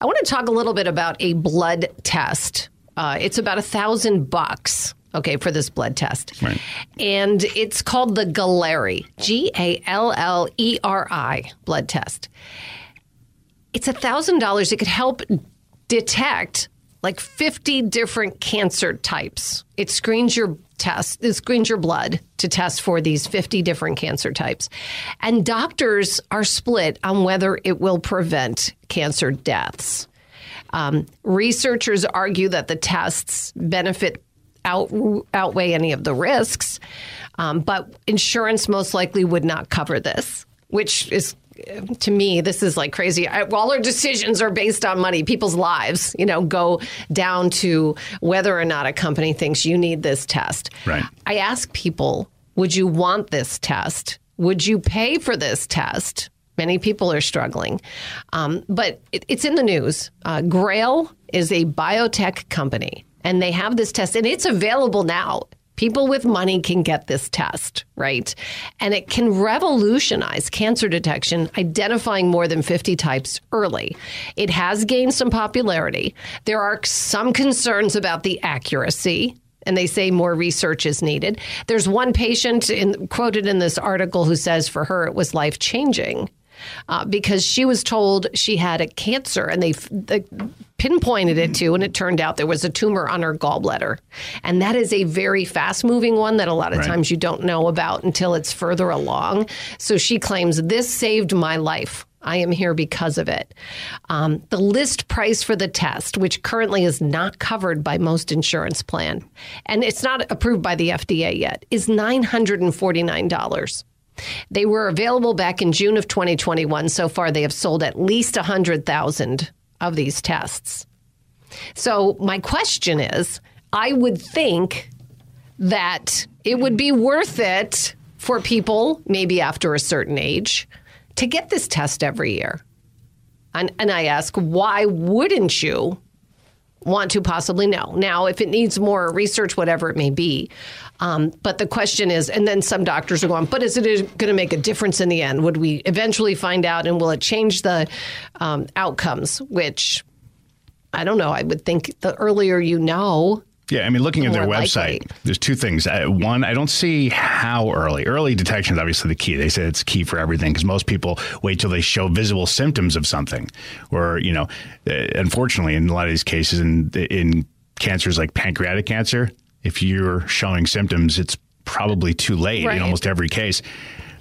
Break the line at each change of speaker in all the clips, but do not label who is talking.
I want to talk a little bit about a blood test. Uh, it's about a thousand bucks. Okay, for this blood test.
Right.
And it's called the Galleri, G A L L E R I blood test. It's a thousand dollars. It could help detect like 50 different cancer types. It screens your test, it screens your blood to test for these 50 different cancer types. And doctors are split on whether it will prevent cancer deaths. Um, researchers argue that the tests benefit out, outweigh any of the risks, um, but insurance most likely would not cover this, which is to me, this is like crazy. I, all our decisions are based on money. People's lives, you know, go down to whether or not a company thinks you need this test.
Right.
I ask people, would you want this test? Would you pay for this test? Many people are struggling. Um, but it, it's in the news. Uh, Grail is a biotech company, and they have this test, and it's available now. People with money can get this test, right? And it can revolutionize cancer detection, identifying more than 50 types early. It has gained some popularity. There are some concerns about the accuracy and they say more research is needed. There's one patient in, quoted in this article who says for her it was life changing. Uh, because she was told she had a cancer and they, they pinpointed it to, and it turned out there was a tumor on her gallbladder. And that is a very fast moving one that a lot of
Right.
times you don't know about until it's further along. So she claims this saved my life. I am here because of it. Um, the list price for the test, which currently is not covered by most insurance plan, and it's not approved by the FDA yet, is nine hundred and forty nine dollars. They were available back in June of 2021. So far, they have sold at least 100,000 of these tests. So, my question is I would think that it would be worth it for people, maybe after a certain age, to get this test every year. And, and I ask, why wouldn't you want to possibly know. Now, if it needs more research, whatever it may be. Um, but the question is, and then some doctors are going, but is it going to make a difference in the end? Would we eventually find out and will it change the um, outcomes? Which I don't know. I would think the earlier you know,
Yeah, I mean, looking at their website,
likely.
there's two things. Uh, one, I don't see how early. Early detection is obviously the key. They say it's key for everything because most people wait till they show visible symptoms of something, or you know, uh, unfortunately, in a lot of these cases, in in cancers like pancreatic cancer, if you're showing symptoms, it's probably too late
Right.
in almost every case.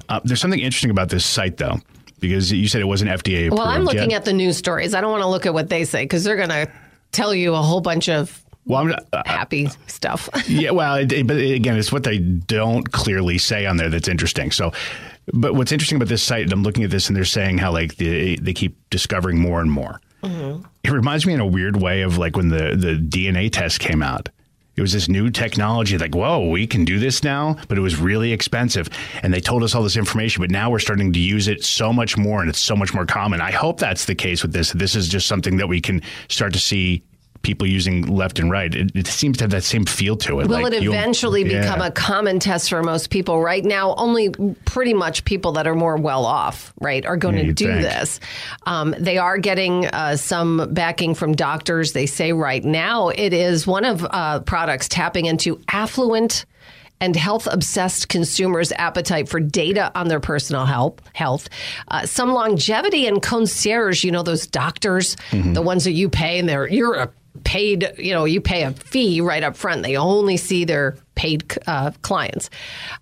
Uh, there's something interesting about this site, though, because you said it wasn't FDA approved.
well, I'm looking
yet.
at the news stories. I don't want to look at what they say because they're going to tell you a whole bunch of
Well, I'm, uh,
happy stuff.
yeah, well, it, it- but again, it's what they don't clearly say on there that's interesting. So, but what's interesting about this site, I'm looking at this and they're saying how like they, they keep discovering more and more. It reminds me in a weird way of like when the, the DNA test came out. It was this new technology, like, whoa, we can do this now, but it was really expensive. And they told us all this information, but now we're starting to use it so much more and it's so much more common. I hope that's the case with this. This is just something that we can start to see people using left and right. It, it, seems to have that same feel to it.
Will like it eventually become a common test for most people? Right now, only pretty much people that are more well off, right, are going yeah, to do think. this. Um, they are getting uh, some backing from doctors. They say right now it is one of uh, products tapping into affluent and health obsessed consumers' appetite for data on their personal health. Health, uh, some longevity and concierge. You know those doctors, mm-hmm. the ones that you pay, and they're you're a paid, you know, you pay a fee right up front. They only see their paid uh, clients.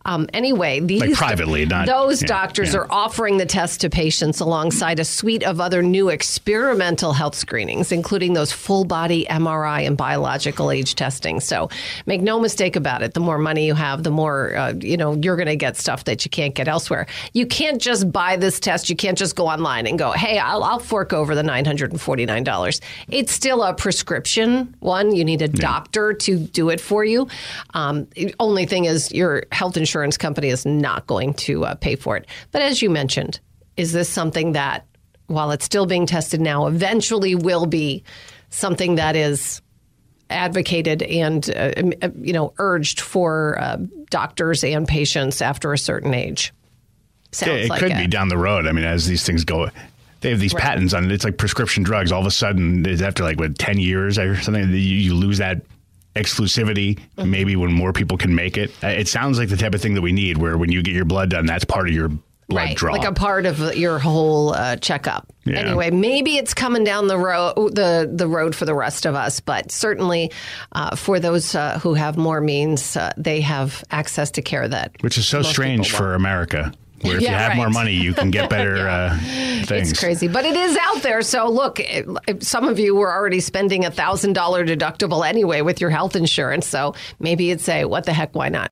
Um, anyway, these
like privately, not
those yeah, doctors yeah. are offering the test to patients alongside a suite of other new experimental health screenings, including those full body MRI and biological age testing. So make no mistake about it. The more money you have, the more uh, you know you're going to get stuff that you can't get elsewhere. You can't just buy this test. You can't just go online and go, "Hey, I'll, I'll fork over the nine hundred and forty nine dollars." It's still a prescription one. You need a yeah. doctor to do it for you. Um, only thing is, your health insurance company is not going to uh, pay for it. But as you mentioned, is this something that, while it's still being tested now, eventually will be something that is advocated and uh, uh you know urged for uh, doctors and patients after a certain age?
Sounds yeah, it like could it. be down the road. I mean, as these things go, they have these right. patents on it. It's like prescription drugs. All of a sudden, after like what ten years or something, you, you lose that exclusivity, mm-hmm. maybe when more people can make it. Uh, it sounds like the type of thing that we need, where when you get your blood done, that's part of your blood
right,
draw,
like a part of your whole uh, checkup. Yeah. Anyway, maybe it's coming down the road the the road for the rest of us, but certainly uh, for those uh, who have more means, uh, they have access to care that
which is so strange for America. Where if yeah, you have right. more money, you can get better yeah. uh, things.
It's crazy, but it is out there. So look, some of you were already spending a thousand dollar deductible anyway with your health insurance. So maybe you'd say, "What the heck? Why not?"